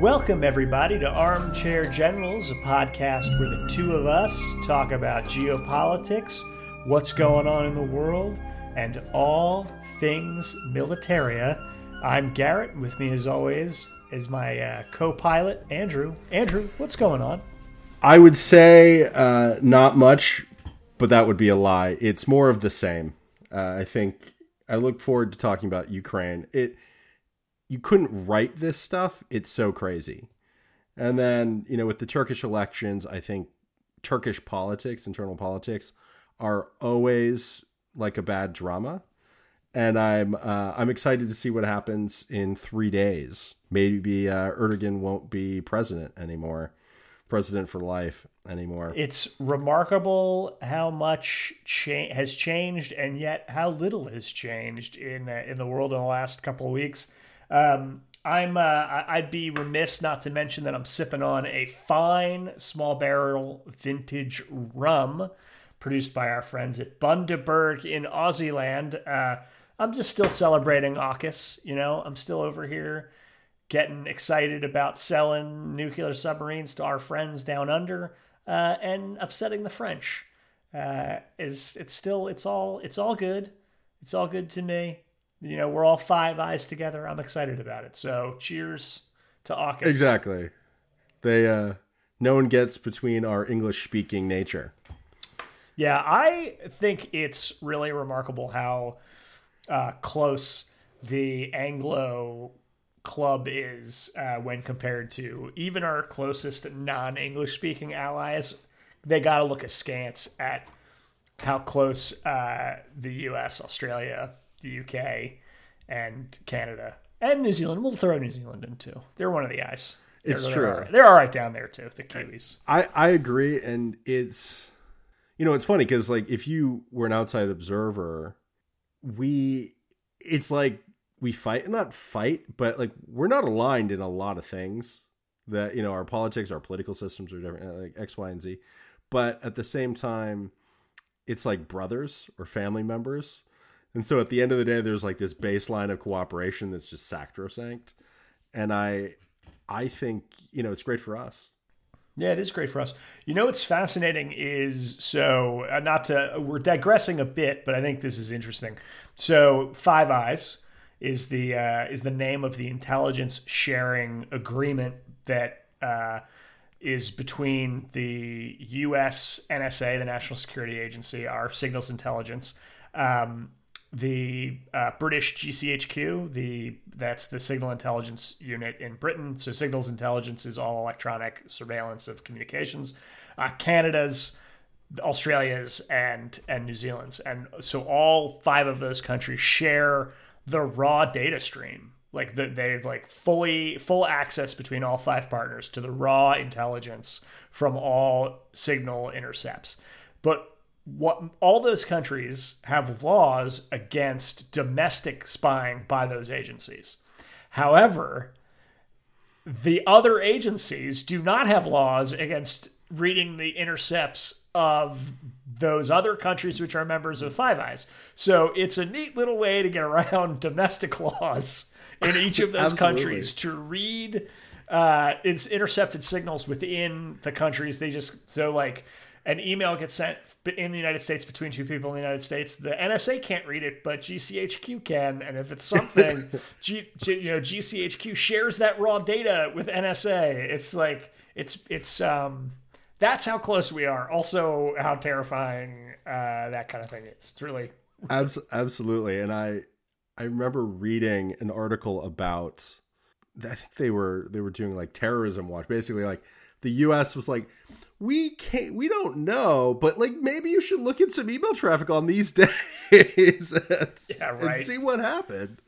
Welcome, everybody, to Armchair Generals, a podcast where the two of us talk about geopolitics, what's going on in the world, and all things militaria. I'm Garrett. With me, as always, is my uh, co pilot, Andrew. Andrew, what's going on? I would say uh, not much, but that would be a lie. It's more of the same. Uh, I think I look forward to talking about Ukraine. It you couldn't write this stuff. It's so crazy. And then, you know, with the Turkish elections, I think Turkish politics, internal politics, are always like a bad drama. And I'm uh, I'm excited to see what happens in three days. Maybe uh, Erdogan won't be president anymore, president for life anymore. It's remarkable how much cha- has changed, and yet how little has changed in uh, in the world in the last couple of weeks. Um, I'm uh, I'd be remiss not to mention that I'm sipping on a fine small barrel vintage rum produced by our friends at Bundaberg in Aussieland. Uh, I'm just still celebrating AUKUS, you know. I'm still over here getting excited about selling nuclear submarines to our friends down under uh, and upsetting the French. Uh, is it's still it's all it's all good. It's all good to me you know, we're all five eyes together. I'm excited about it. So cheers to AUKUS. Exactly. They uh no one gets between our English speaking nature. Yeah, I think it's really remarkable how uh, close the Anglo club is uh, when compared to even our closest non English speaking allies. They got to look askance at how close uh, the US, Australia, the UK, and Canada and New Zealand. We'll throw New Zealand in too. They're one of the eyes. They're, it's they're true. All right. They're all right down there too. The Kiwis. I I agree, and it's you know it's funny because like if you were an outside observer, we it's like we fight not fight, but like we're not aligned in a lot of things. That you know our politics, our political systems are different, like X, Y, and Z. But at the same time, it's like brothers or family members and so at the end of the day, there's like this baseline of cooperation that's just sacrosanct. And I, I think you know it's great for us. Yeah, it is great for us. You know what's fascinating is so uh, not to we're digressing a bit, but I think this is interesting. So Five Eyes is the uh, is the name of the intelligence sharing agreement that uh, is between the U.S. NSA, the National Security Agency, our signals intelligence, um, the uh, British GCHQ, the that's the signal intelligence unit in Britain. So signals intelligence is all electronic surveillance of communications. Uh, Canada's, Australia's, and and New Zealand's, and so all five of those countries share the raw data stream. Like the, they've like fully full access between all five partners to the raw intelligence from all signal intercepts. But what all those countries have laws against domestic spying by those agencies. However, the other agencies do not have laws against reading the intercepts of those other countries which are members of Five Eyes. So it's a neat little way to get around domestic laws in each of those countries to read uh, it's intercepted signals within the countries. They just so like an email gets sent in the United States between two people in the United States. The NSA can't read it, but GCHQ can. And if it's something, G, G, you know, GCHQ shares that raw data with NSA. It's like it's it's um that's how close we are. Also, how terrifying uh, that kind of thing is. It's really Abs- absolutely. And I I remember reading an article about I think they were they were doing like terrorism watch, basically like the U.S. was like, we can't, we don't know, but like maybe you should look at some email traffic on these days and, yeah, right. and see what happened.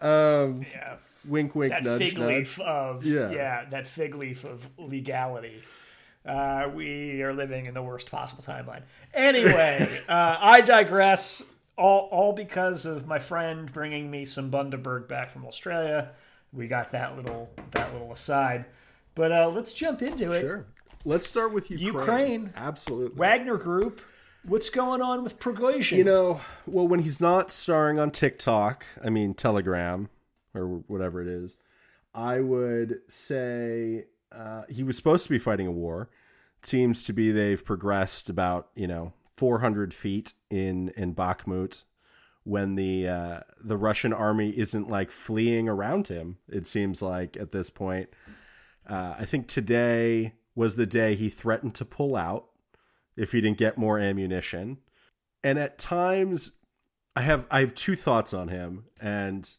Um, yeah, wink, wink, that nudge, fig nudge. leaf of Yeah. yeah, that fig leaf of legality. Uh, we are living in the worst possible timeline. Anyway, uh, I digress. All, all because of my friend bringing me some Bundaberg back from Australia. We got that little that little aside. But uh, let's jump into it. Sure. Let's start with Ukraine. Ukraine. Absolutely. Wagner Group. What's going on with Prigozhin? You know, well, when he's not starring on TikTok, I mean Telegram or whatever it is, I would say uh, he was supposed to be fighting a war. It seems to be they've progressed about you know 400 feet in in Bakhmut when the uh, the Russian army isn't like fleeing around him. It seems like at this point, uh, I think today was the day he threatened to pull out if he didn't get more ammunition. And at times, I have I have two thoughts on him, and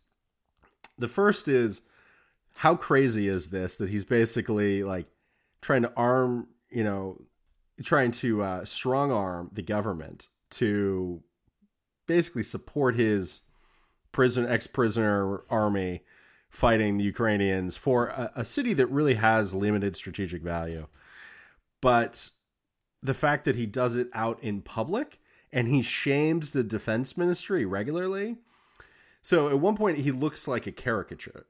the first is how crazy is this that he's basically like trying to arm you know trying to uh, strong arm the government to basically support his prison ex prisoner army fighting the Ukrainians for a, a, city that really has limited strategic value. But the fact that he does it out in public and he shames the defense ministry regularly. So at one point he looks like a caricature,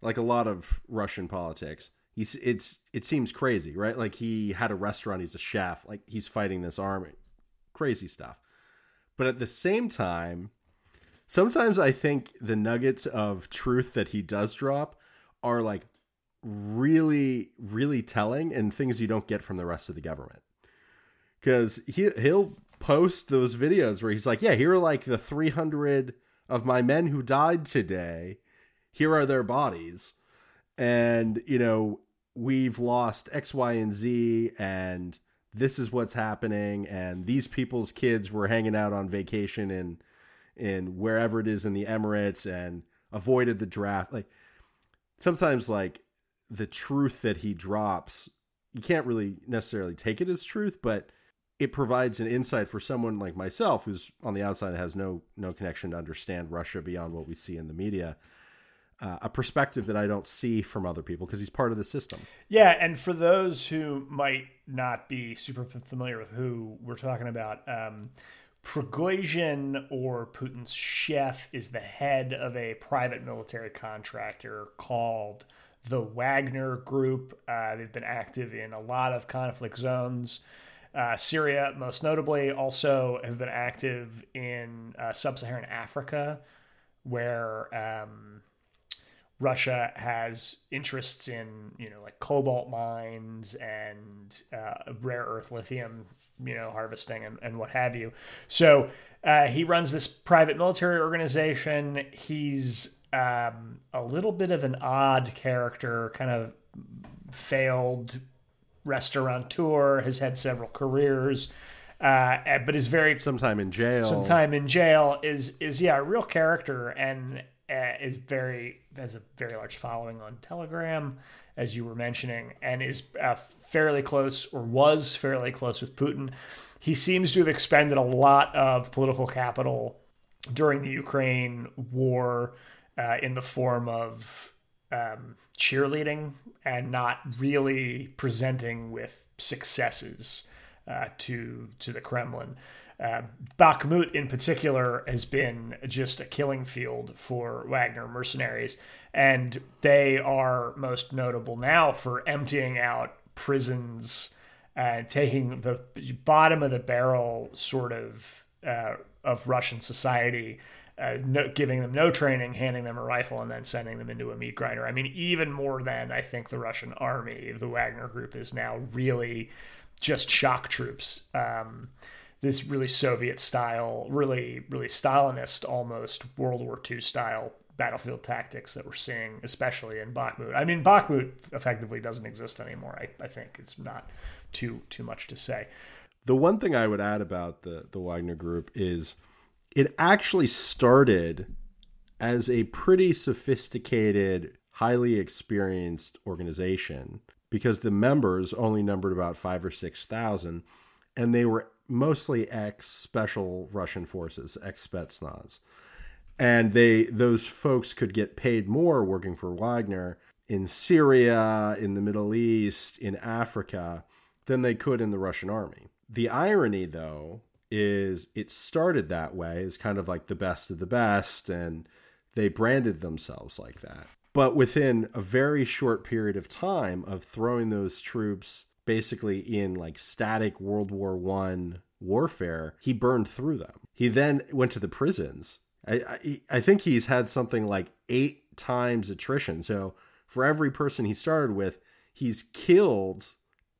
like a lot of Russian politics. He's it's it seems crazy, right? Like he had a restaurant, he's a chef, like he's fighting this army. Crazy stuff. But at the same time, sometimes I think the nuggets of truth that he does drop are like really, really telling and things you don't get from the rest of the government. Because he he'll post those videos where he's like, "Yeah, here are like the 300 of my men who died today. Here are their bodies." And, you know, we've lost X, Y, and Z, and this is what's happening and these people's kids were hanging out on vacation in in wherever it is in the Emirates and avoided the draft like sometimes like the truth that he drops you can't really necessarily take it as truth but it provides an insight for someone like myself who's on the outside and has no no connection to understand Russia beyond what we see in the media uh, a perspective that I don't see from other people because he's part of the system. Yeah, and for those who might not be super familiar with who we're talking about, um, Prigozhin or Putin's chef is the head of a private military contractor called the Wagner Group. Uh, they've been active in a lot of conflict zones. Uh, Syria, most notably, also have been active in uh, sub Saharan Africa, where um, Russia has interests in you know like cobalt mines and uh, rare earth lithium you know harvesting and, and what have you. So uh, he runs this private military organization. He's um, a little bit of an odd character, kind of failed restaurateur, has had several careers. Uh, but is very sometime in jail. Sometime in jail is is yeah a real character and uh, is very has a very large following on Telegram, as you were mentioning, and is uh, fairly close or was fairly close with Putin. He seems to have expended a lot of political capital during the Ukraine war uh, in the form of um, cheerleading and not really presenting with successes uh, to to the Kremlin. Uh, Bakhmut, in particular, has been just a killing field for Wagner mercenaries, and they are most notable now for emptying out prisons and taking the bottom of the barrel sort of uh, of Russian society. Uh, no, giving them no training, handing them a rifle, and then sending them into a meat grinder. I mean, even more than I think the Russian army, the Wagner group is now really just shock troops. Um, this really Soviet style, really, really Stalinist almost World War II style battlefield tactics that we're seeing, especially in Bakhmut. I mean, Bakhmut effectively doesn't exist anymore. I, I think it's not too too much to say. The one thing I would add about the the Wagner Group is it actually started as a pretty sophisticated, highly experienced organization because the members only numbered about five or six thousand, and they were mostly ex special Russian forces, ex Spetsnaz. And they those folks could get paid more working for Wagner in Syria, in the Middle East, in Africa than they could in the Russian army. The irony though is it started that way as kind of like the best of the best and they branded themselves like that. But within a very short period of time of throwing those troops basically in like static World War One warfare, he burned through them. He then went to the prisons. I, I, think he's had something like eight times attrition. So for every person he started with, he's killed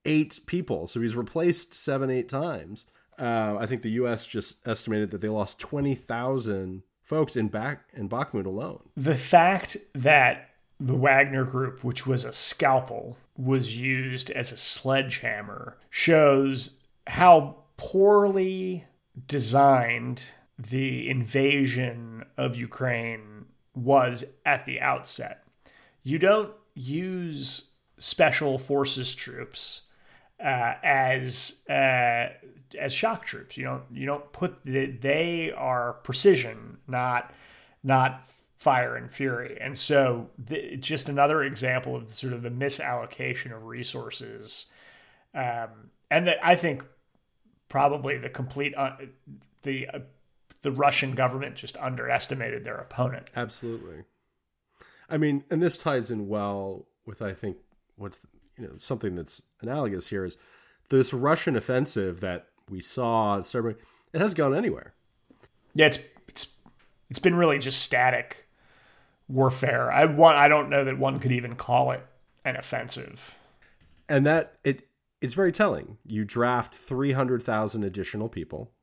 eight people. So he's replaced seven, eight times. Uh, I think the U.S. just estimated that they lost twenty thousand folks in back in Bakhmut alone. The fact that the Wagner Group, which was a scalpel, was used as a sledgehammer shows how poorly designed the invasion of Ukraine was at the outset. You don't use special forces troops uh, as uh, as shock troops. You don't you don't put the, they are precision, not not fire and fury. And so, the, just another example of sort of the misallocation of resources, um, and that I think probably the complete uh, the uh, the Russian government just underestimated their opponent. Absolutely. I mean, and this ties in well with I think what's you know something that's analogous here is this Russian offensive that we saw it has gone anywhere. Yeah, it's it's it's been really just static warfare. I want I don't know that one could even call it an offensive. And that it it's very telling. You draft 300,000 additional people.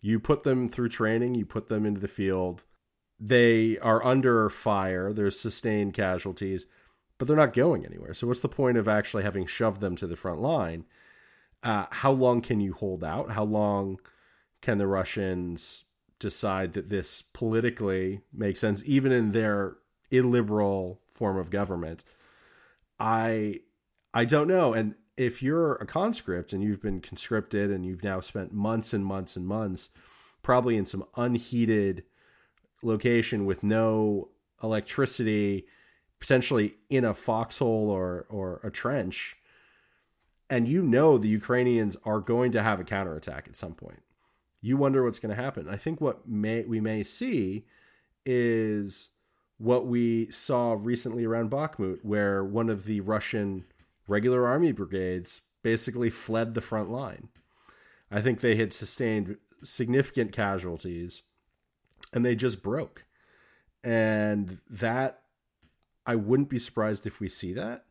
You put them through training, you put them into the field. They are under fire, there's sustained casualties, but they're not going anywhere. So what's the point of actually having shoved them to the front line? Uh, how long can you hold out? How long can the Russians decide that this politically makes sense, even in their illiberal form of government? I I don't know. And if you're a conscript and you've been conscripted and you've now spent months and months and months, probably in some unheated location with no electricity, potentially in a foxhole or or a trench, and you know the Ukrainians are going to have a counterattack at some point. You wonder what's going to happen. I think what may we may see is what we saw recently around Bakhmut, where one of the Russian regular army brigades basically fled the front line. I think they had sustained significant casualties and they just broke. And that I wouldn't be surprised if we see that.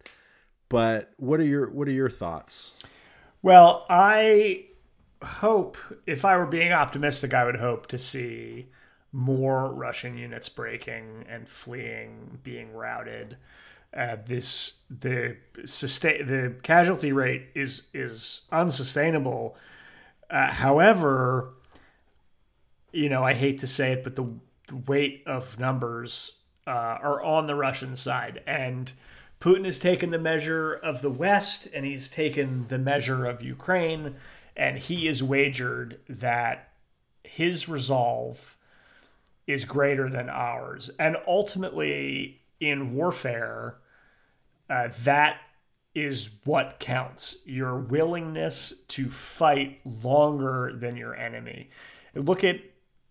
But what are your what are your thoughts? Well, I hope if I were being optimistic, I would hope to see more Russian units breaking and fleeing, being routed. Uh, this the sustain the casualty rate is is unsustainable. Uh, however, you know I hate to say it, but the, the weight of numbers uh, are on the Russian side, and Putin has taken the measure of the West and he's taken the measure of Ukraine, and he has wagered that his resolve is greater than ours. And ultimately, in warfare, uh, that is what counts your willingness to fight longer than your enemy. Look at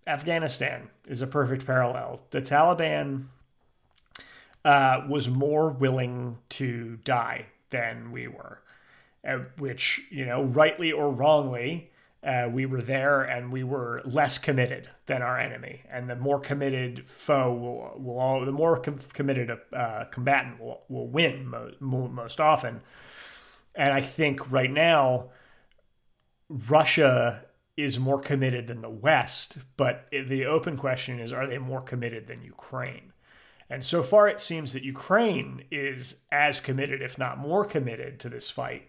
Afghanistan is a perfect parallel. The Taliban uh, was more willing to die than we were, uh, which, you know, rightly or wrongly, uh, we were there and we were less committed than our enemy. And the more committed foe will, will all, the more com- committed uh, combatant will, will win mo- most often. And I think right now, Russia is more committed than the West, but the open question is are they more committed than Ukraine? And so far, it seems that Ukraine is as committed, if not more committed, to this fight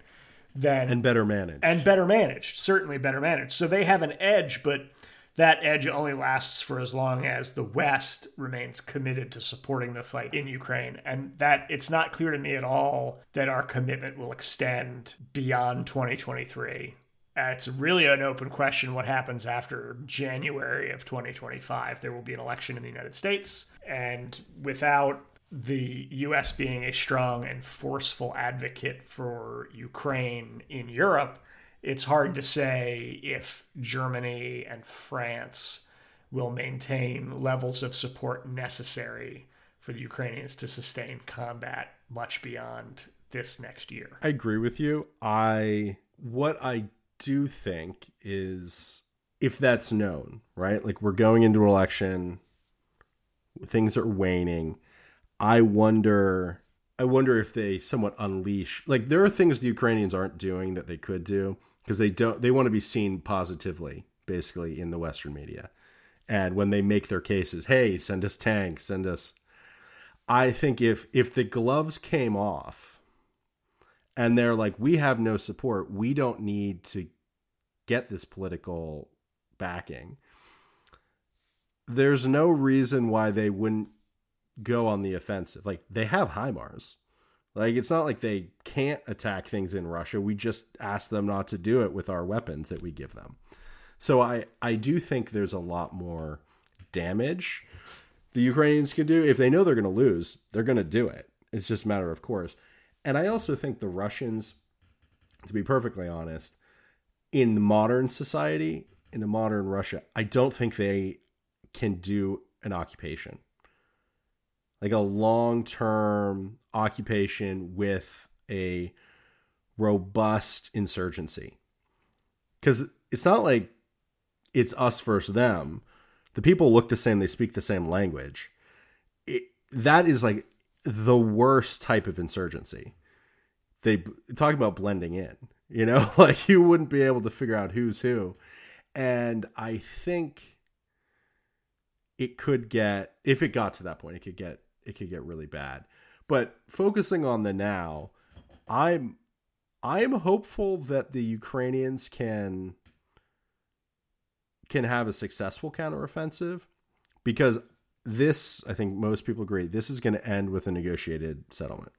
than and better managed and better managed. Certainly better managed. So they have an edge, but that edge only lasts for as long as the West remains committed to supporting the fight in Ukraine. And that it's not clear to me at all that our commitment will extend beyond 2023. Uh, it's really an open question what happens after January of 2025. There will be an election in the United States, and without the US being a strong and forceful advocate for Ukraine in Europe, it's hard to say if Germany and France will maintain levels of support necessary for the Ukrainians to sustain combat much beyond this next year. I agree with you. I what I do think is if that's known, right? Like we're going into an election, things are waning. I wonder I wonder if they somewhat unleash like there are things the Ukrainians aren't doing that they could do because they don't they want to be seen positively basically in the Western media. And when they make their cases, hey, send us tanks, send us I think if if the gloves came off and they're like, we have no support, we don't need to get this political backing. There's no reason why they wouldn't go on the offensive. Like they have HIMARS. Like it's not like they can't attack things in Russia. We just ask them not to do it with our weapons that we give them. So I I do think there's a lot more damage the Ukrainians can do. If they know they're going to lose, they're going to do it. It's just a matter of course. And I also think the Russians, to be perfectly honest, in the modern society, in the modern Russia, I don't think they can do an occupation like a long term occupation with a robust insurgency. Because it's not like it's us versus them. The people look the same, they speak the same language. It, that is like the worst type of insurgency. They talk about blending in, you know, like you wouldn't be able to figure out who's who. And I think it could get, if it got to that point, it could get it could get really bad. But focusing on the now, I'm I'm hopeful that the Ukrainians can can have a successful counteroffensive because this, I think most people agree, this is going to end with a negotiated settlement.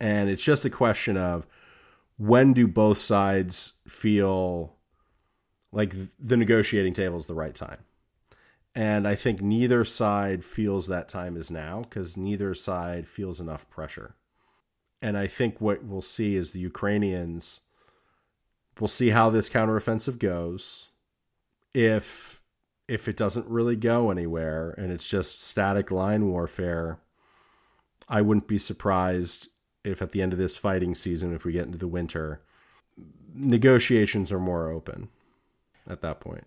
And it's just a question of when do both sides feel like the negotiating table is the right time? And I think neither side feels that time is now because neither side feels enough pressure. And I think what we'll see is the Ukrainians we'll see how this counteroffensive goes. If if it doesn't really go anywhere and it's just static line warfare, I wouldn't be surprised if at the end of this fighting season, if we get into the winter, negotiations are more open at that point.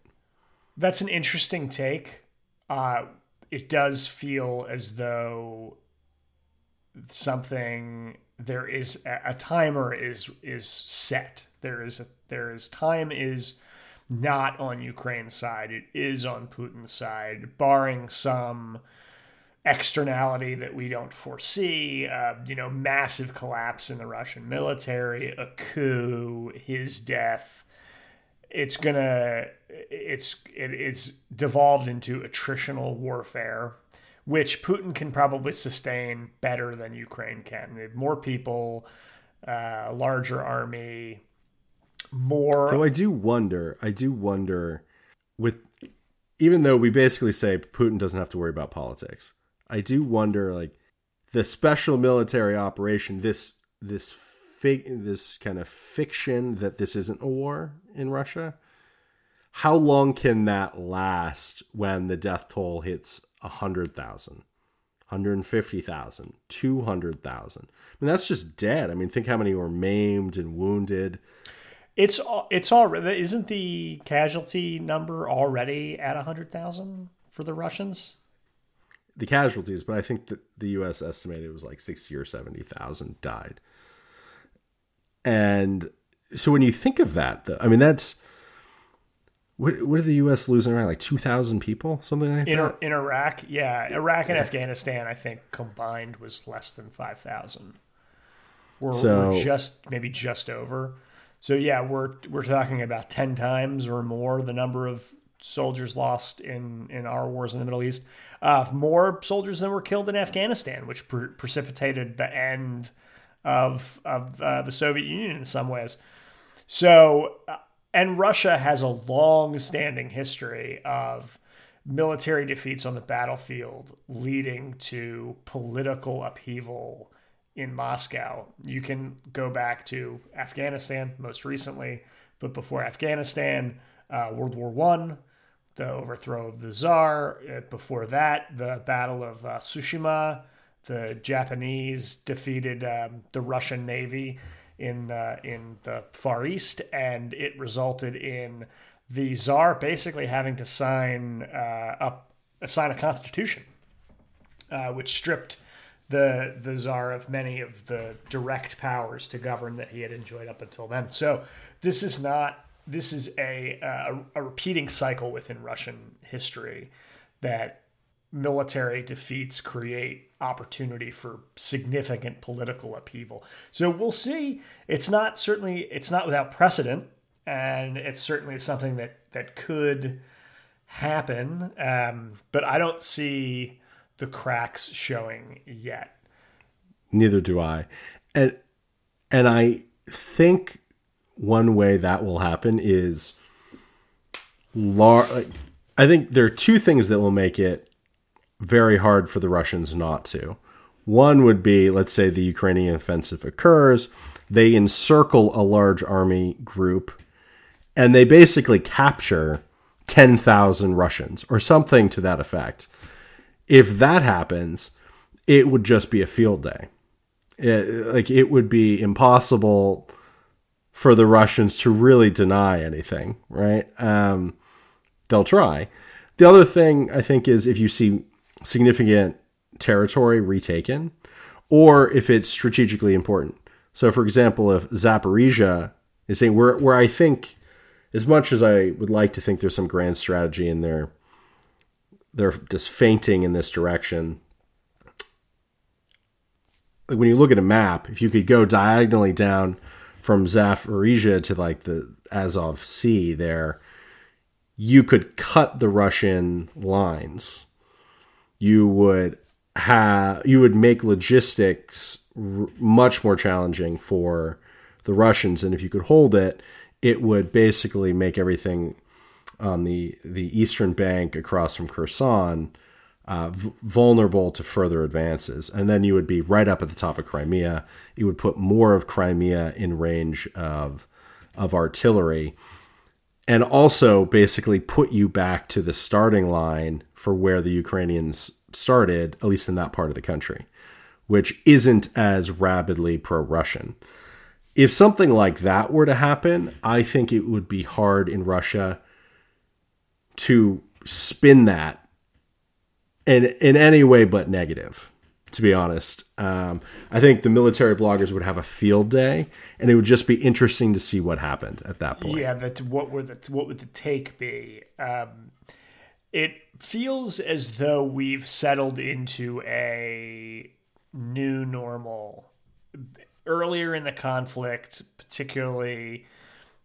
That's an interesting take. Uh, it does feel as though something there is a, a timer is is set. There is a, there is time is not on Ukraine's side. It is on Putin's side, barring some externality that we don't foresee. Uh, you know, massive collapse in the Russian military, a coup, his death it's gonna it's it, it's devolved into attritional warfare which Putin can probably sustain better than Ukraine can. More people, uh, larger army, more. So I do wonder. I do wonder with even though we basically say Putin doesn't have to worry about politics. I do wonder like the special military operation this this fake this kind of fiction that this isn't a war in Russia. How long can that last when the death toll hits 100,000, 150,000, 200,000? I mean, that's just dead. I mean, think how many were maimed and wounded. It's it's already isn't the casualty number already at 100,000 for the Russians? The casualties, but I think that the US estimated it was like 60 or 70,000 died. And so when you think of that, I mean, that's what, what are the U.S. losing around like two thousand people, something like in, that? In Iraq, yeah, Iraq and yeah. Afghanistan, I think combined was less than five thousand. We're, so, we're just maybe just over. So yeah, we're we're talking about ten times or more the number of soldiers lost in in our wars in the Middle East. Uh, more soldiers than were killed in Afghanistan, which pre- precipitated the end of of uh, the Soviet Union in some ways. So, uh, and Russia has a long-standing history of military defeats on the battlefield leading to political upheaval in Moscow. You can go back to Afghanistan most recently, but before Afghanistan, uh, World War One, the overthrow of the Tsar. Uh, before that, the Battle of uh, Tsushima the Japanese defeated um, the Russian Navy in uh, in the Far East, and it resulted in the Tsar basically having to sign uh, up sign a constitution, uh, which stripped the the czar of many of the direct powers to govern that he had enjoyed up until then. So this is not this is a a, a repeating cycle within Russian history that military defeats create opportunity for significant political upheaval. So we'll see. It's not certainly it's not without precedent, and it's certainly something that that could happen. Um, but I don't see the cracks showing yet. Neither do I, and and I think one way that will happen is large. I think there are two things that will make it very hard for the Russians not to. One would be, let's say, the Ukrainian offensive occurs, they encircle a large army group, and they basically capture 10,000 Russians or something to that effect. If that happens, it would just be a field day. It, like it would be impossible for the Russians to really deny anything, right? Um, they'll try. The other thing I think is if you see significant territory retaken, or if it's strategically important. So, for example, if Zaporizhia is saying where where I think, as much as I would like to think there's some grand strategy in there, they're just feinting in this direction. Like when you look at a map, if you could go diagonally down from Zaporizhia to like the Azov Sea there, you could cut the Russian lines you would have you would make logistics r- much more challenging for the Russians, and if you could hold it, it would basically make everything on the the eastern bank across from Kherson uh, v- vulnerable to further advances, and then you would be right up at the top of Crimea. You would put more of Crimea in range of of artillery, and also basically put you back to the starting line for where the Ukrainians started, at least in that part of the country, which isn't as rabidly pro Russian. If something like that were to happen, I think it would be hard in Russia to spin that in, in any way but negative to be honest. Um, I think the military bloggers would have a field day, and it would just be interesting to see what happened at that point. Yeah, that what were the what would the take be? Um, it feels as though we've settled into a new normal. Earlier in the conflict, particularly,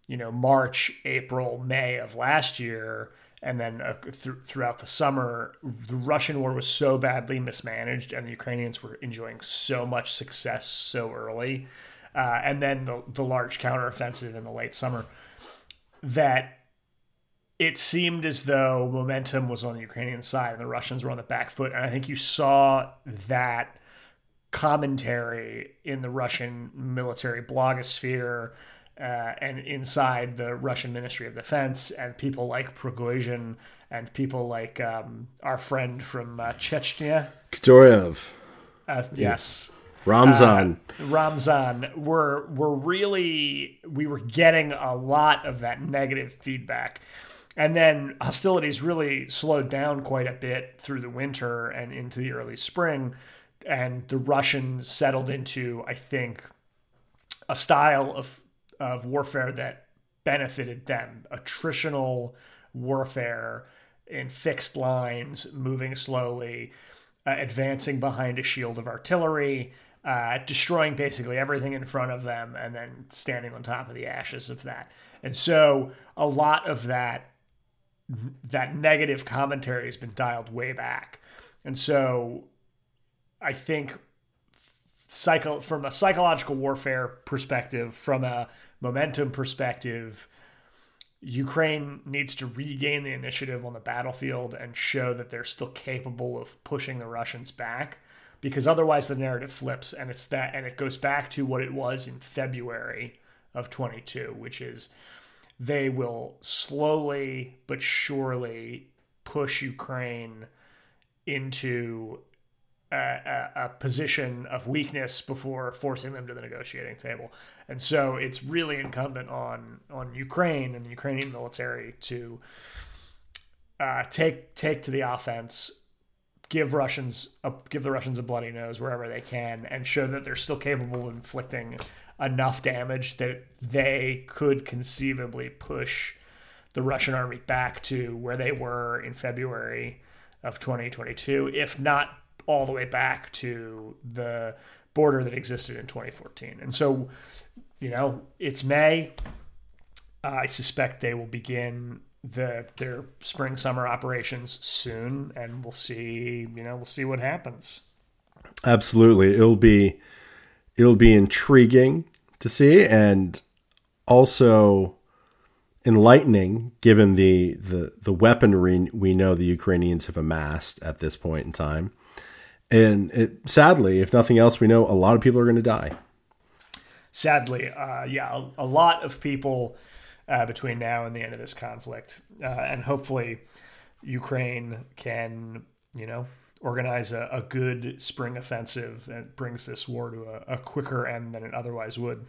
you know, March, April, May of last year, and then uh, th- throughout the summer, the Russian war was so badly mismanaged, and the Ukrainians were enjoying so much success so early, uh, and then the, the large counteroffensive in the late summer, that it seemed as though momentum was on the Ukrainian side and the Russians were on the back foot. And I think you saw that commentary in the Russian military blogosphere uh, and inside the Russian Ministry of Defense, and people like Prigozhin and people like um, our friend from uh, Chechnya. Kadyrov. Uh, yes. Ramzan. Uh, Ramzan were were really we were getting a lot of that negative feedback and then hostilities really slowed down quite a bit through the winter and into the early spring. And the Russians settled into, I think, a style of, of warfare that benefited them attritional warfare in fixed lines, moving slowly, uh, advancing behind a shield of artillery, uh, destroying basically everything in front of them, and then standing on top of the ashes of that. And so a lot of that that negative commentary has been dialed way back. And so I think psycho from a psychological warfare perspective, from a momentum perspective, Ukraine needs to regain the initiative on the battlefield and show that they're still capable of pushing the Russians back because otherwise the narrative flips and it's that and it goes back to what it was in February of 22 which is they will slowly but surely push Ukraine into a, a, a, position of weakness before forcing them to the negotiating table. And so it's really incumbent on on Ukraine and the Ukrainian military to uh, take take to the offense, give Russians a, give the Russians a bloody nose wherever they can and show that they're still capable of inflicting enough damage that they could conceivably push the Russian army back to where they were in February of 2022, if not all the way back to the border that existed in 2014. And so, you know, it's May. I suspect they will begin the their spring summer operations soon, and we'll see. You know, we'll see what happens. Absolutely, it'll be it'll be intriguing to see, and also enlightening given the, the the weaponry we know the Ukrainians have amassed at this point in time. And it, sadly, if nothing else, we know a lot of people are going to die. Sadly, uh, yeah, a, a, lot of people uh, between now and the end of this conflict, uh, and hopefully, Ukraine can, you know, organize a, a, good spring offensive that brings this war to a, a quicker end than it otherwise would,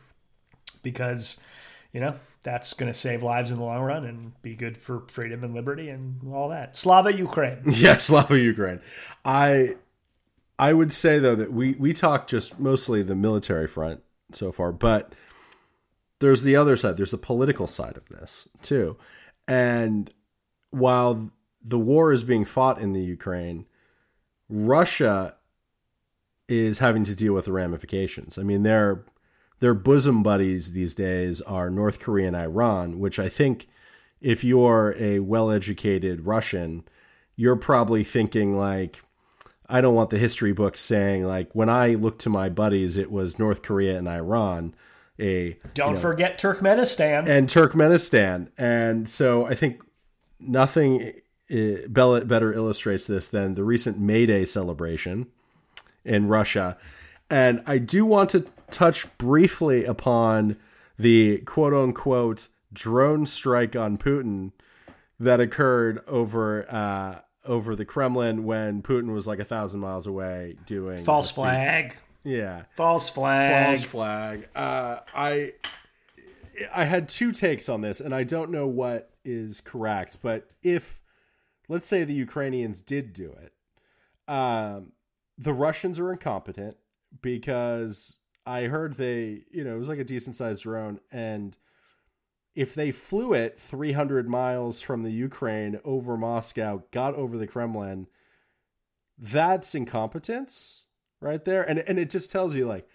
because you know that's going to save lives in the long run and be good for freedom and liberty and all that. Slava Ukraine. Yeah, Slava Ukraine. I I would say though that we we talk just mostly the military front so far, but there's the other side. There's the political side of this too. And while the war is being fought in the Ukraine, Russia is having to deal with the ramifications. I mean, they're their bosom buddies these days are North Korea and Iran, which I think if you're a well educated Russian, you're probably thinking like, I don't want the history books saying like when I look to my buddies, it was North Korea and Iran. A don't you know, forget Turkmenistan and Turkmenistan, and so I think nothing better illustrates this than the recent May Day celebration in Russia. And I do want to touch briefly upon the quote unquote drone strike on Putin that occurred over uh, over the Kremlin when Putin was like a thousand miles away doing false flag. Yeah, false flag. False flag. Uh, I I had two takes on this, and I don't know what is correct. But if let's say the Ukrainians did do it, um, the Russians are incompetent because I heard they, you know, it was like a decent sized drone. And if they flew it 300 miles from the Ukraine over Moscow, got over the Kremlin, that's incompetence right there. And, and it just tells you like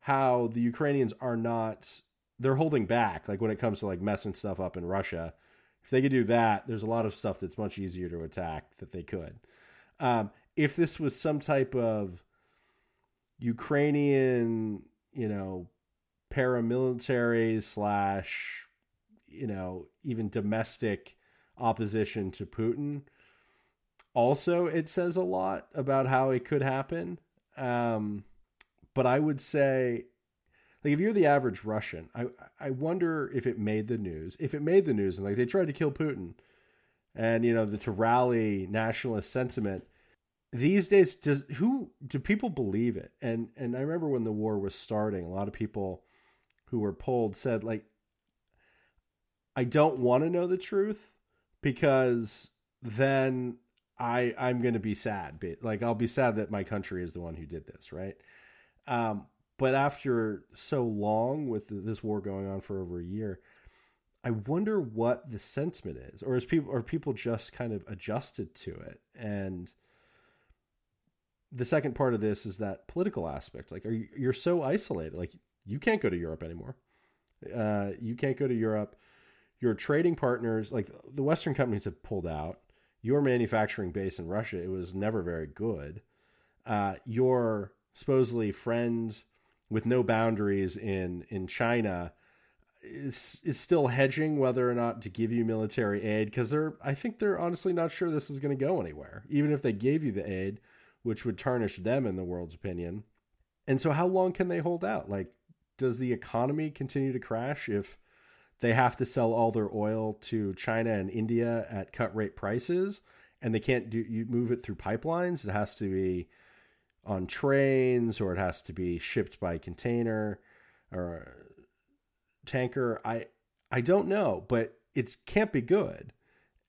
how the Ukrainians are not, they're holding back, like when it comes to like messing stuff up in Russia. If they could do that, there's a lot of stuff that's much easier to attack that they could. Um, if this was some type of Ukrainian you know, paramilitary slash, you know, even domestic opposition to Putin. Also, it says a lot about how it could happen. Um, but I would say, like, if you're the average Russian, I I wonder if it made the news. If it made the news, and like they tried to kill Putin, and you know, the, to rally nationalist sentiment, these days does who do people believe it and and i remember when the war was starting a lot of people who were polled said like i don't want to know the truth because then i i'm going to be sad like i'll be sad that my country is the one who did this right um but after so long with this war going on for over a year i wonder what the sentiment is or is people are people just kind of adjusted to it and the second part of this is that political aspect. Like, are you, you're so isolated. Like, you can't go to Europe anymore. Uh, you can't go to Europe. Your trading partners, like the Western companies, have pulled out. Your manufacturing base in Russia, it was never very good. Uh, your supposedly friend with no boundaries in in China is is still hedging whether or not to give you military aid because they're I think they're honestly not sure this is going to go anywhere. Even if they gave you the aid, which would tarnish them in the world's opinion. And so, how long can they hold out? Like, does the economy continue to crash if they have to sell all their oil to China and India at cut rate prices and they can't do you move it through pipelines? It has to be on trains or it has to be shipped by container or tanker. I I don't know, but it can't be good.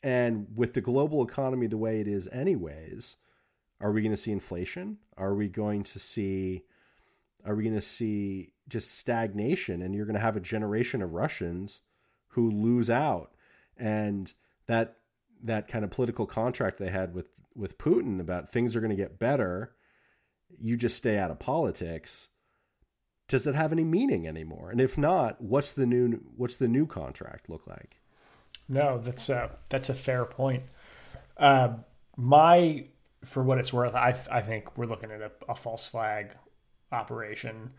And with the global economy the way it is anyways, Are we going to see inflation? Are we going to see are we going to see just stagnation and you're going to have a generation of Russians who lose out. And that that kind of political contract they had with with Putin about things are going to get better you just stay out of politics does it have any meaning anymore? And if not what's the new what's the new contract look like? No that's a that's a fair point. Uh, my for what it's worth I, I think we're looking at a, a false flag operation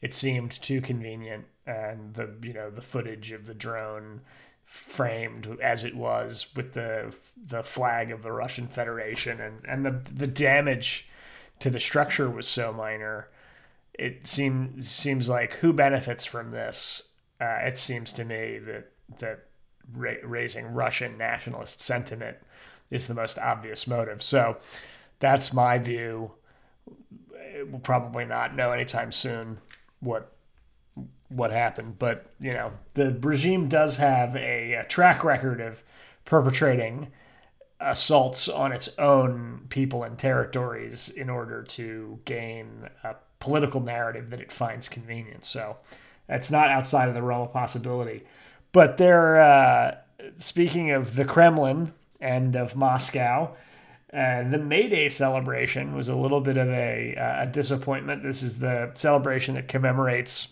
it seemed too convenient and the you know the footage of the drone framed as it was with the the flag of the Russian Federation and and the the damage to the structure was so minor it seems seems like who benefits from this? Uh, it seems to me that that ra- raising Russian nationalist sentiment is the most obvious motive. So that's my view. We'll probably not know anytime soon what what happened. But you know, the regime does have a, a track record of perpetrating assaults on its own people and territories in order to gain a political narrative that it finds convenient. So that's not outside of the realm of possibility. But they're uh, speaking of the Kremlin and of Moscow. Uh, the May Day celebration was a little bit of a, uh, a disappointment. This is the celebration that commemorates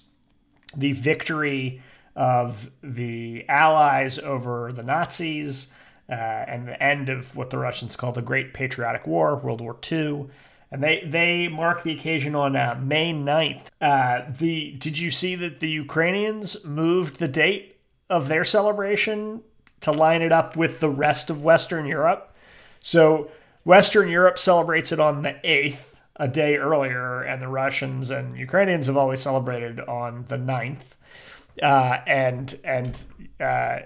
the victory of the Allies over the Nazis uh, and the end of what the Russians call the Great Patriotic War, World War II. And they, they mark the occasion on uh, May 9th. Uh, the, did you see that the Ukrainians moved the date of their celebration to line it up with the rest of Western Europe? So Western Europe celebrates it on the 8th, a day earlier, and the Russians and Ukrainians have always celebrated on the 9th. Uh, and and uh,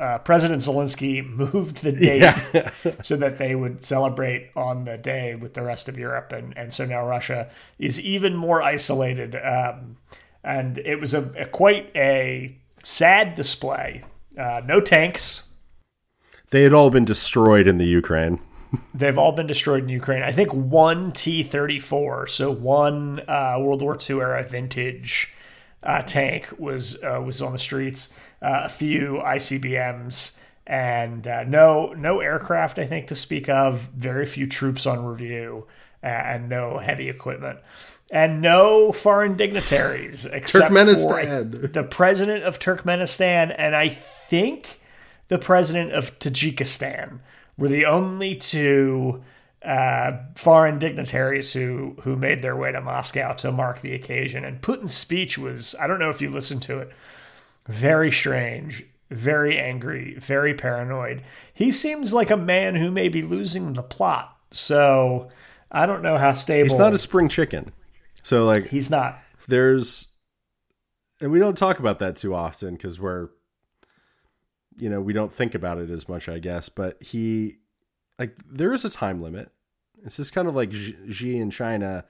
uh, President Zelensky moved the date yeah. so that they would celebrate on the day with the rest of Europe, and and so now Russia is even more isolated. Um, and it was a, a, quite a sad display. Uh, no tanks. They had all been destroyed in the Ukraine. They've all been destroyed in Ukraine. I think one T thirty four, so one uh, World War II era vintage uh, tank was uh, was on the streets. Uh, a few ICBMs and uh, no no aircraft. I think to speak of. Very few troops on review uh, and no heavy equipment. And no foreign dignitaries except for the president of Turkmenistan and I think the president of Tajikistan were the only two uh, foreign dignitaries who who made their way to Moscow to mark the occasion. And Putin's speech was I don't know if you listened to it, very strange, very angry, very paranoid. He seems like a man who may be losing the plot. So I don't know how stable. He's not a spring chicken. So like he's not. There's, and we don't talk about that too often because we're you know, we don't think about it as much, I guess. But he, like, there is a time limit. It's just kind of like Xi in China.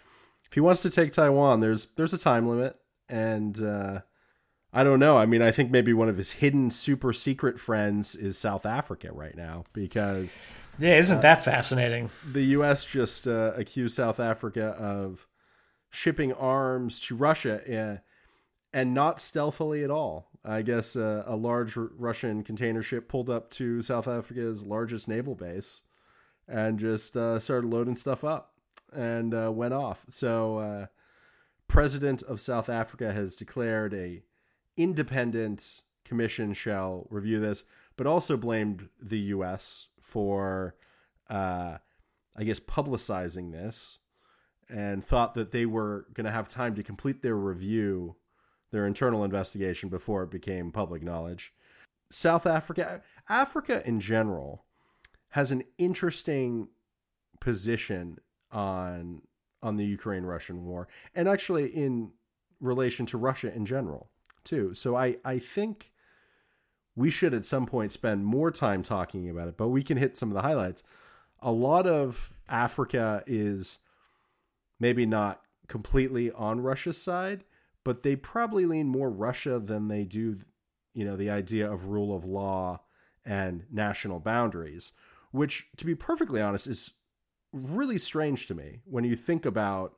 If he wants to take Taiwan, there's there's a time limit, and uh, I don't know. I mean, I think maybe one of his hidden super secret friends is South Africa right now because yeah, isn't uh, that fascinating? The U.S. just uh, accused South Africa of shipping arms to Russia, uh, and not stealthily at all. I guess uh, a large Russian container ship pulled up to South Africa's largest naval base and just uh, started loading stuff up and uh, went off. So, uh, President of South Africa has declared a independent commission shall review this, but also blamed the U.S. for, uh, I guess, publicizing this and thought that they were going to have time to complete their review their internal investigation before it became public knowledge. South Africa, Africa in general, has an interesting position on on the Ukraine Russian war, and actually in relation to Russia in general too. So I I think we should at some point spend more time talking about it, but we can hit some of the highlights. A lot of Africa is maybe not completely on Russia's side, but they probably lean more Russia than they do, you know, the idea of rule of law and national boundaries, which, to be perfectly honest, is really strange to me when you think about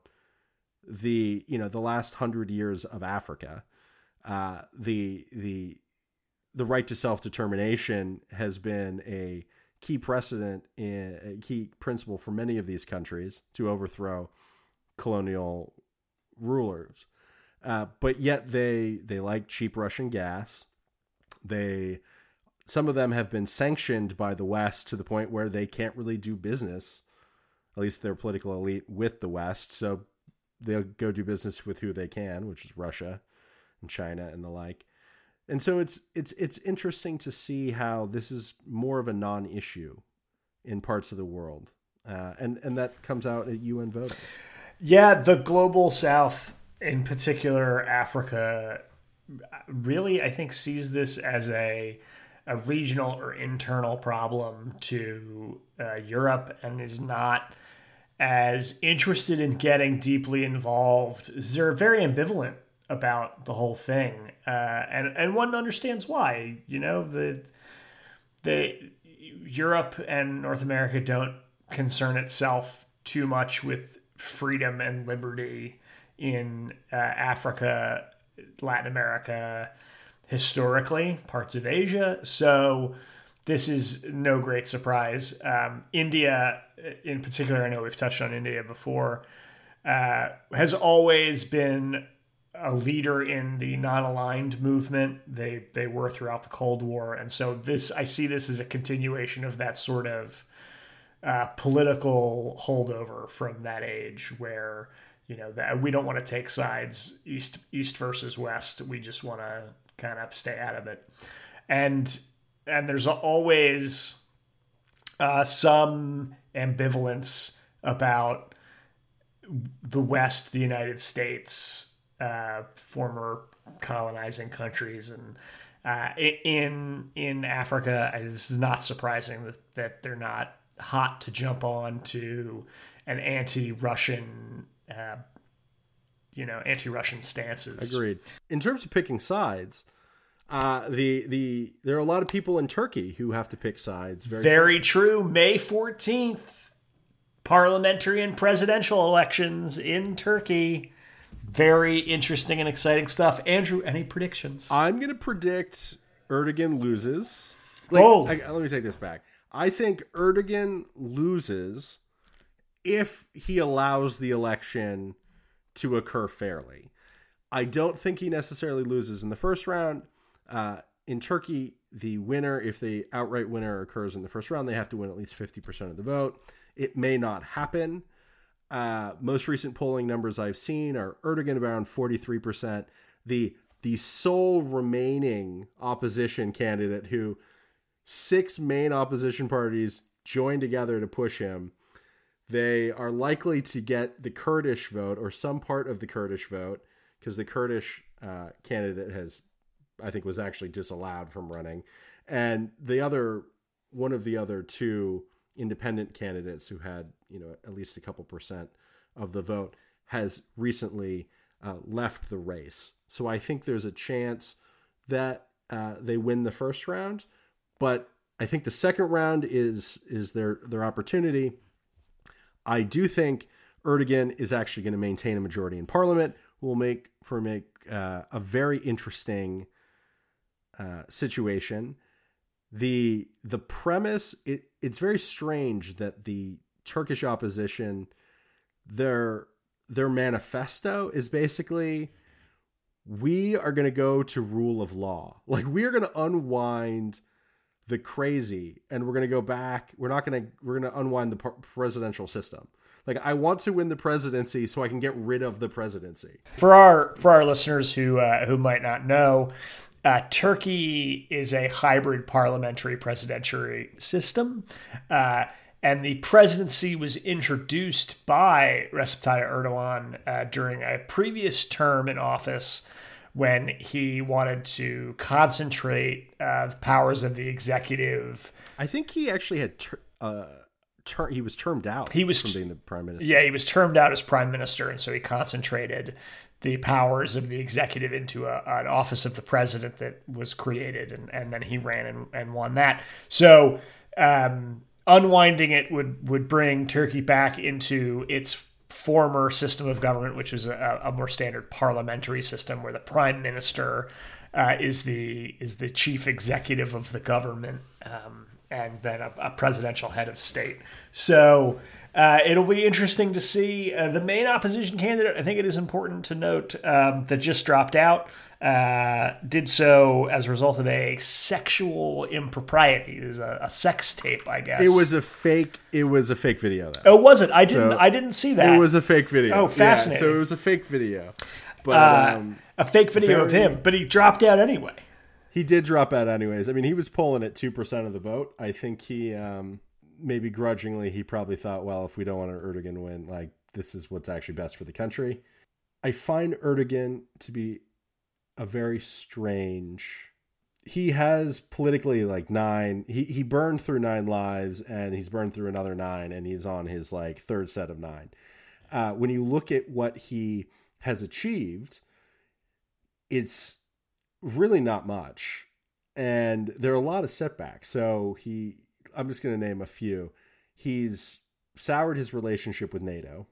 the you know the last hundred years of Africa. Uh, the the the right to self determination has been a key precedent in a key principle for many of these countries to overthrow colonial rulers. Uh, but yet they they like cheap Russian gas. They some of them have been sanctioned by the West to the point where they can't really do business, at least their political elite, with the West. So they'll go do business with who they can, which is Russia and China and the like. And so it's it's it's interesting to see how this is more of a non-issue in parts of the world, uh, and and that comes out at UN voting. Yeah, the global South, in particular Africa, really I think sees this as a a regional or internal problem to uh, Europe and is not as interested in getting deeply involved. They're very ambivalent about the whole thing, uh, and and one understands why. You know the the Europe and North America don't concern itself too much with freedom and liberty in uh, Africa, Latin America, historically, parts of Asia. So this is no great surprise. Um, India, in particular, I know we've touched on India before, uh, has always been a leader in the non-aligned movement. They they were throughout the Cold War, and so this I see this as a continuation of that sort of uh, political holdover from that age, where you know that we don't want to take sides east east versus west. We just want to kind of stay out of it, and and there's always uh, some ambivalence about the West, the United States, uh, former colonizing countries, and uh, in in Africa, this is not surprising that, that they're not hot to jump on to an anti-Russian, uh, you know, anti-Russian stances. Agreed. In terms of picking sides, uh, the the there are a lot of people in Turkey who have to pick sides. Very, Very true. May fourteenth, parliamentary and presidential elections in Turkey very interesting and exciting stuff. Andrew, any predictions? I'm going to predict Erdogan loses. Like, oh, I, let me take this back. I think Erdogan loses if he allows the election to occur fairly. I don't think he necessarily loses in the first round. Uh, in Turkey, the winner, if the outright winner occurs in the first round, they have to win at least 50% of the vote. It may not happen. Uh, most recent polling numbers I've seen are Erdogan around 43%. The the sole remaining opposition candidate who six main opposition parties joined together to push him. They are likely to get the Kurdish vote or some part of the Kurdish vote because the Kurdish uh, candidate has, I think, was actually disallowed from running, and the other one of the other two independent candidates who had you know at least a couple percent of the vote has recently uh, left the race. So I think there's a chance that uh, they win the first round, but I think the second round is is their their opportunity. I do think Erdogan is actually going to maintain a majority in parliament. Will make for make uh, a very interesting uh, situation the the premise it, it's very strange that the Turkish opposition their their manifesto is basically we are going to go to rule of law. Like we are going to unwind the crazy and we're going to go back we're not going to we're going to unwind the presidential system. Like I want to win the presidency so I can get rid of the presidency. For our for our listeners who uh, who might not know, uh, Turkey is a hybrid parliamentary presidential system. Uh, and the presidency was introduced by Recep Tayyip Erdogan uh, during a previous term in office when he wanted to concentrate uh, the powers of the executive. I think he actually had. Ter- uh, ter- he was termed out. He was from being the prime minister. Yeah, he was termed out as prime minister, and so he concentrated the powers of the executive into a, an office of the president that was created, and, and then he ran and, and won that. So um, unwinding it would would bring Turkey back into its former system of government, which was a, a more standard parliamentary system where the prime minister uh, is the is the chief executive of the government, um, and then a, a, presidential head of state. So. Uh, it'll be interesting to see uh, the main opposition candidate. I think it is important to note um, that just dropped out uh, did so as a result of a sexual impropriety. It was a, a, sex tape, I guess. It was a fake. It was a fake video. Though. Oh, was it? I didn't. So I didn't see that. It was a fake video. Oh, fascinating. Yeah, so it was a fake video, but uh, um, a fake video of him. But he dropped out anyway. He did drop out anyways. I mean, he was polling at two percent of the vote. I think he um, maybe grudgingly he probably thought, well, if we don't want Erdogan win, like this is what's actually best for the country. I find Erdogan to be a very strange he has politically like nine he he burned through nine lives and he's burned through another nine and he's on his like third set of nine. Uh, when you look at what he has achieved it's really not much. And there are a lot of setbacks. So he i'm just going to name a few. He's soured his relationship with nato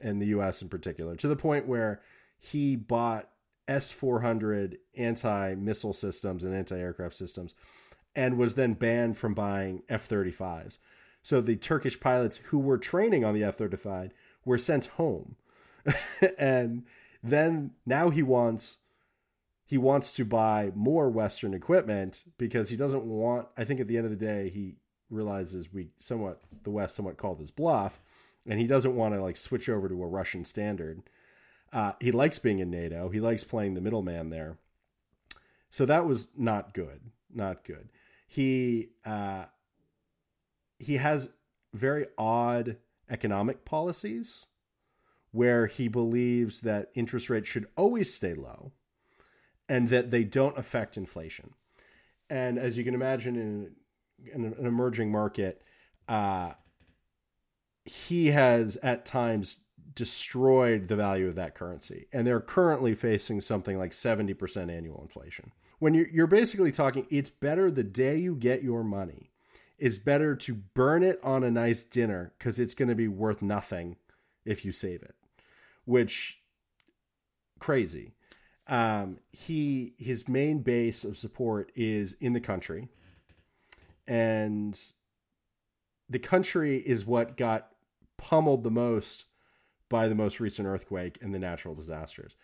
and the us in particular to the point where he bought S 400 anti missile systems and anti aircraft systems, and was then banned from buying F 35s. So the Turkish pilots who were training on the F 35 were sent home. and then now he wants he wants to buy more western equipment because he doesn't want i think at the end of the day he realizes we somewhat the west somewhat called his bluff and he doesn't want to like switch over to a russian standard uh, he likes being in NATO. He likes playing the middleman there. So that was not good. Not good. He uh, he has very odd economic policies where he believes that interest rates should always stay low and that they don't affect inflation. And as you can imagine, in, in an emerging market, uh, he has at times destroyed the value of that currency. And they're currently facing something like 70% annual inflation. When you're, you're basically talking, it's better the day you get your money, it's better to burn it on a nice dinner because it's going to be worth nothing if you save it, which crazy. Um, he his main base of support is in the country, and the country is what got pummeled the most by the most recent earthquake and the natural disasters.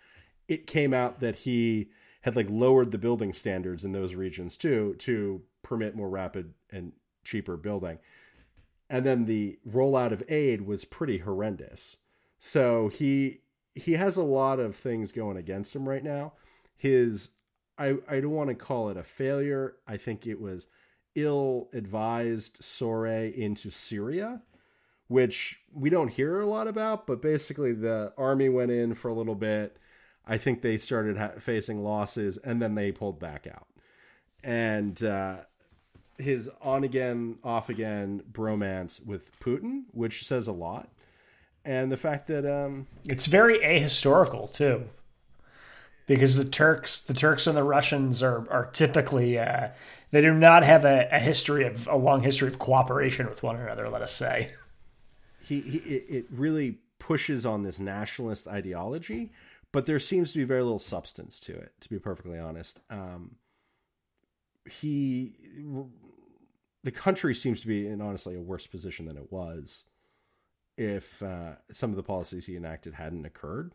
It came out that he had like lowered the building standards in those regions too to permit more rapid and cheaper building. And then the rollout of aid was pretty horrendous. So he he has a lot of things going against him right now. His I I don't want to call it a failure. I think it was ill advised soiree into Syria which we don't hear a lot about, but basically the army went in for a little bit. I think they started ha- facing losses and then they pulled back out. And uh, his on again, off again bromance with Putin, which says a lot. And the fact that um, it's very ahistorical too, because the Turks, the Turks and the Russians are are typically uh, they do not have a, a history of a long history of cooperation with one another. Let us say he, he it really pushes on this nationalist ideology, but there seems to be very little substance to it. To be perfectly honest, um, he the country seems to be in honestly a worse position than it was if uh, some of the policies he enacted hadn't occurred.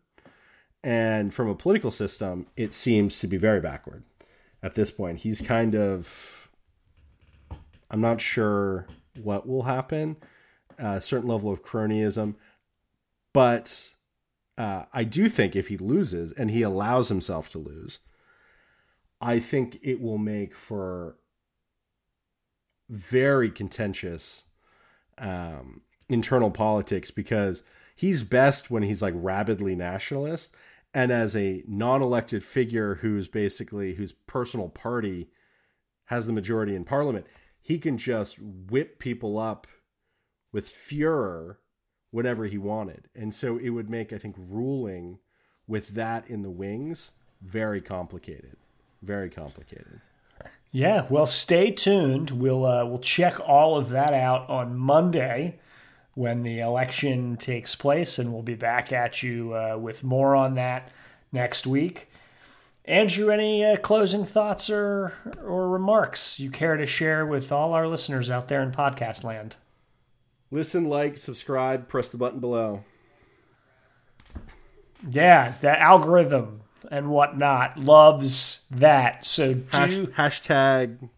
And from a political system, it seems to be very backward at this point. He's kind of, I'm not sure what will happen a certain level of cronyism. But uh, I do think if he loses and he allows himself to lose, I think it will make for very contentious um, internal politics because he's best when he's like rabidly nationalist and as a non-elected figure who's basically whose personal party has the majority in parliament he can just whip people up with furor whatever he wanted. And so it would make, I think, ruling with that in the wings very complicated. Very complicated. Yeah, well, stay tuned. We'll uh, we'll check all of that out on Monday when the election takes place, and we'll be back at you uh, with more on that next week. Andrew, any uh, closing thoughts or or remarks you care to share with all our listeners out there in podcast land? Listen, like, subscribe, press the button below. Yeah, the algorithm and whatnot loves that. So do hashtag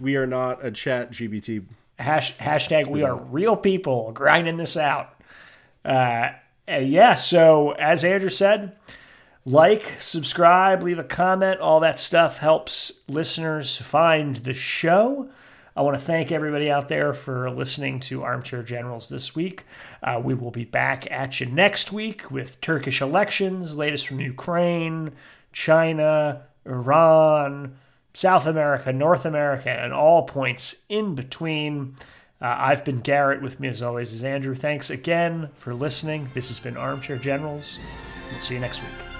we are not a ChatGPT. hash, hashtag we are real people grinding this out. Uh, yeah, so as Andrew said, like, subscribe, leave a comment, all that stuff helps listeners find the show. I want to thank everybody out there for listening to Armchair Generals this week. Uh, we will be back at you next week with Turkish elections, latest from Ukraine, China, Iran, South America, North America, and all points in between. Uh, I've been Garrett. With me, as always, is Andrew. Thanks again for listening. This has been Armchair Generals. We'll see you next week.